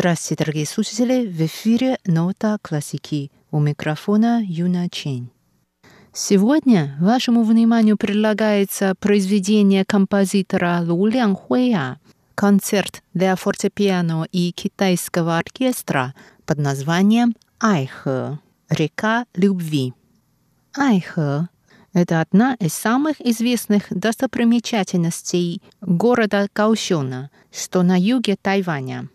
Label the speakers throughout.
Speaker 1: Здравствуйте, дорогие слушатели! В эфире «Нота классики». У микрофона Юна Чень. Сегодня вашему вниманию предлагается произведение композитора Лу Лян Хуэя концерт для фортепиано и китайского оркестра под названием «Айхэ» — «Река любви». Айхэ — это одна из самых известных достопримечательностей города Каосюна, что на юге Тайваня.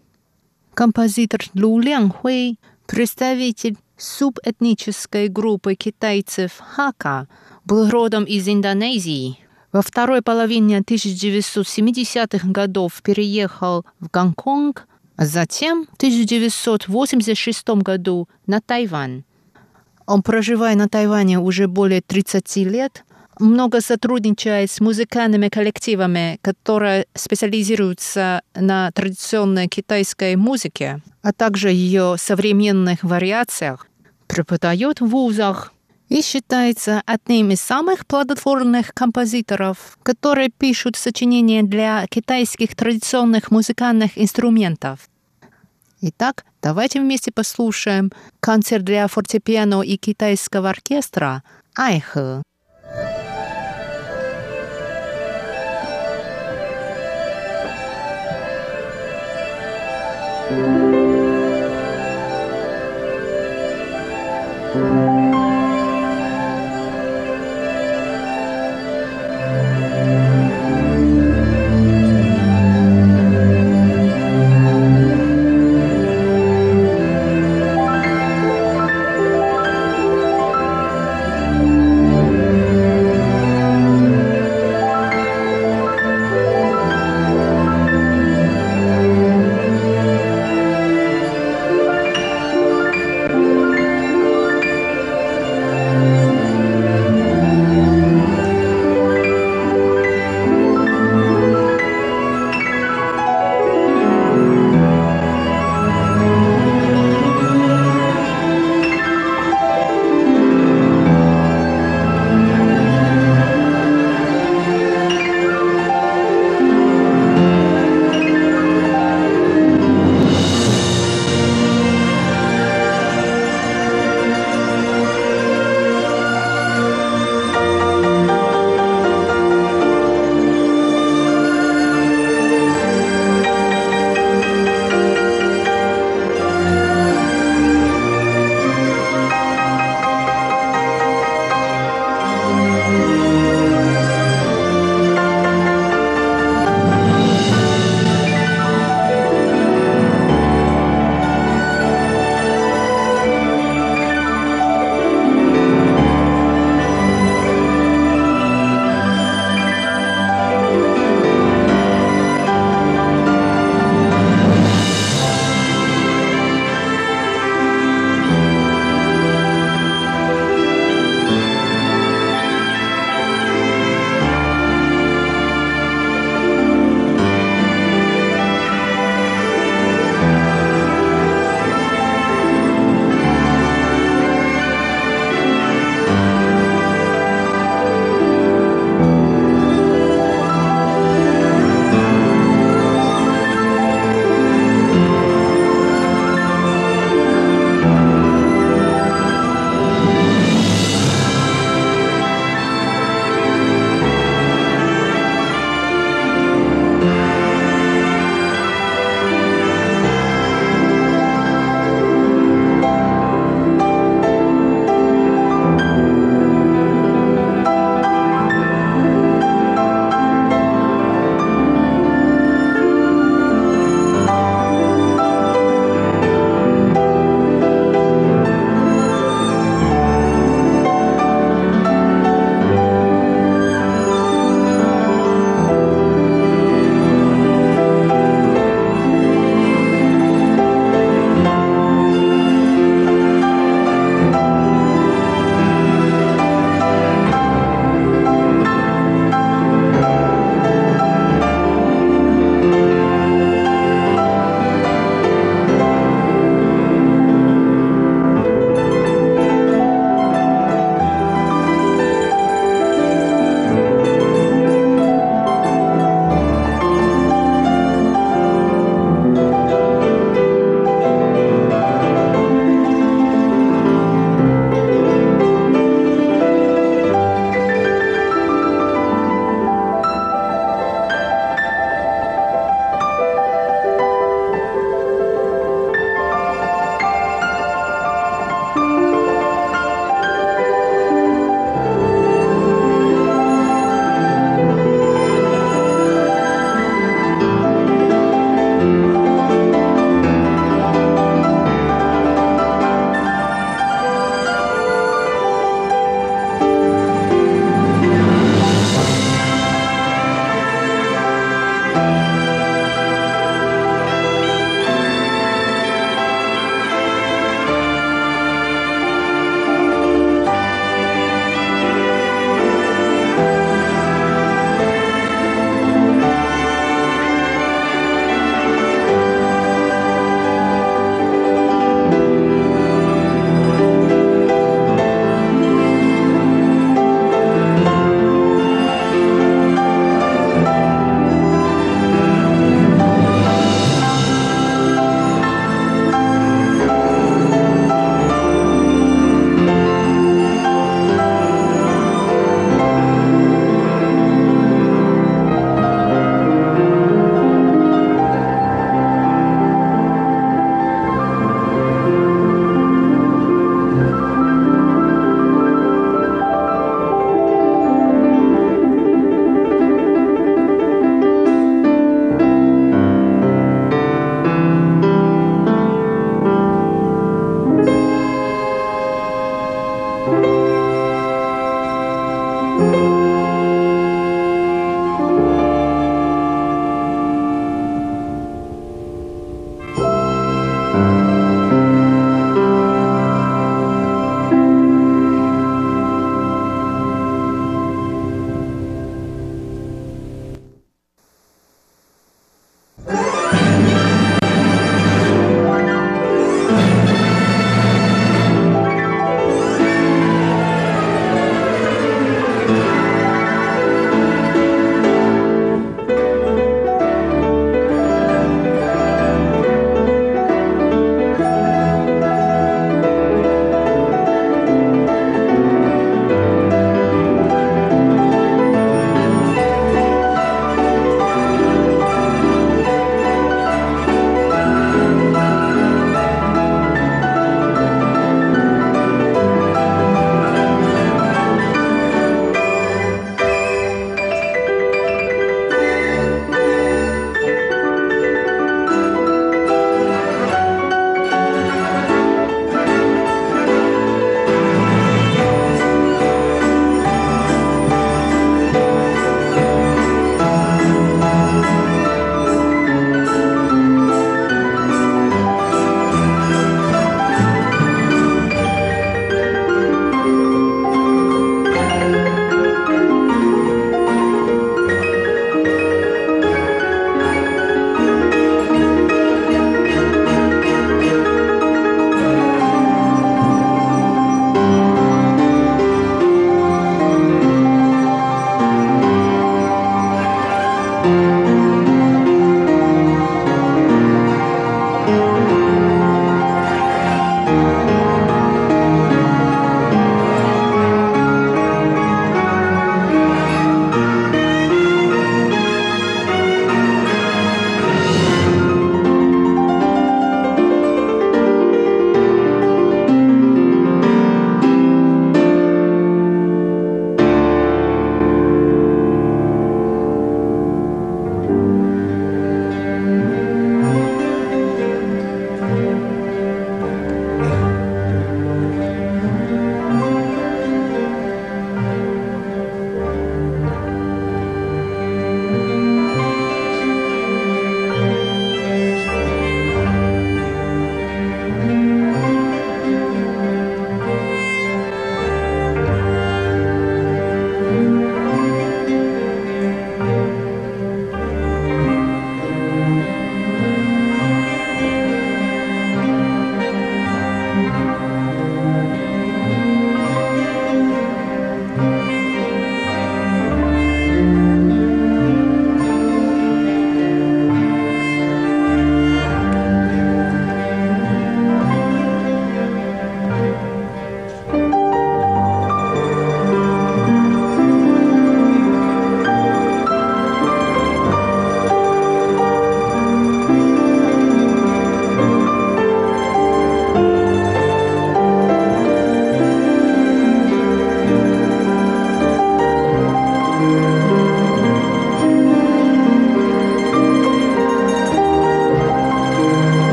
Speaker 1: Композитор Лу Лян Хуэй, представитель субэтнической группы китайцев Хака, был родом из Индонезии. Во второй половине 1970-х годов переехал в Гонконг, а затем в 1986 году на Тайвань. Он, проживая на Тайване уже более 30 лет, много сотрудничает с музыкальными коллективами, которые специализируются на традиционной китайской музыке, а также ее современных вариациях, преподает в вузах и считается одним из самых плодотворных композиторов, которые пишут сочинения для китайских традиционных музыкальных инструментов. Итак, давайте вместе послушаем концерт для фортепиано и китайского оркестра «Айхэ».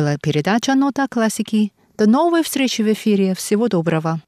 Speaker 1: Была передача «Нота классики». До новой встречи в эфире. Всего доброго.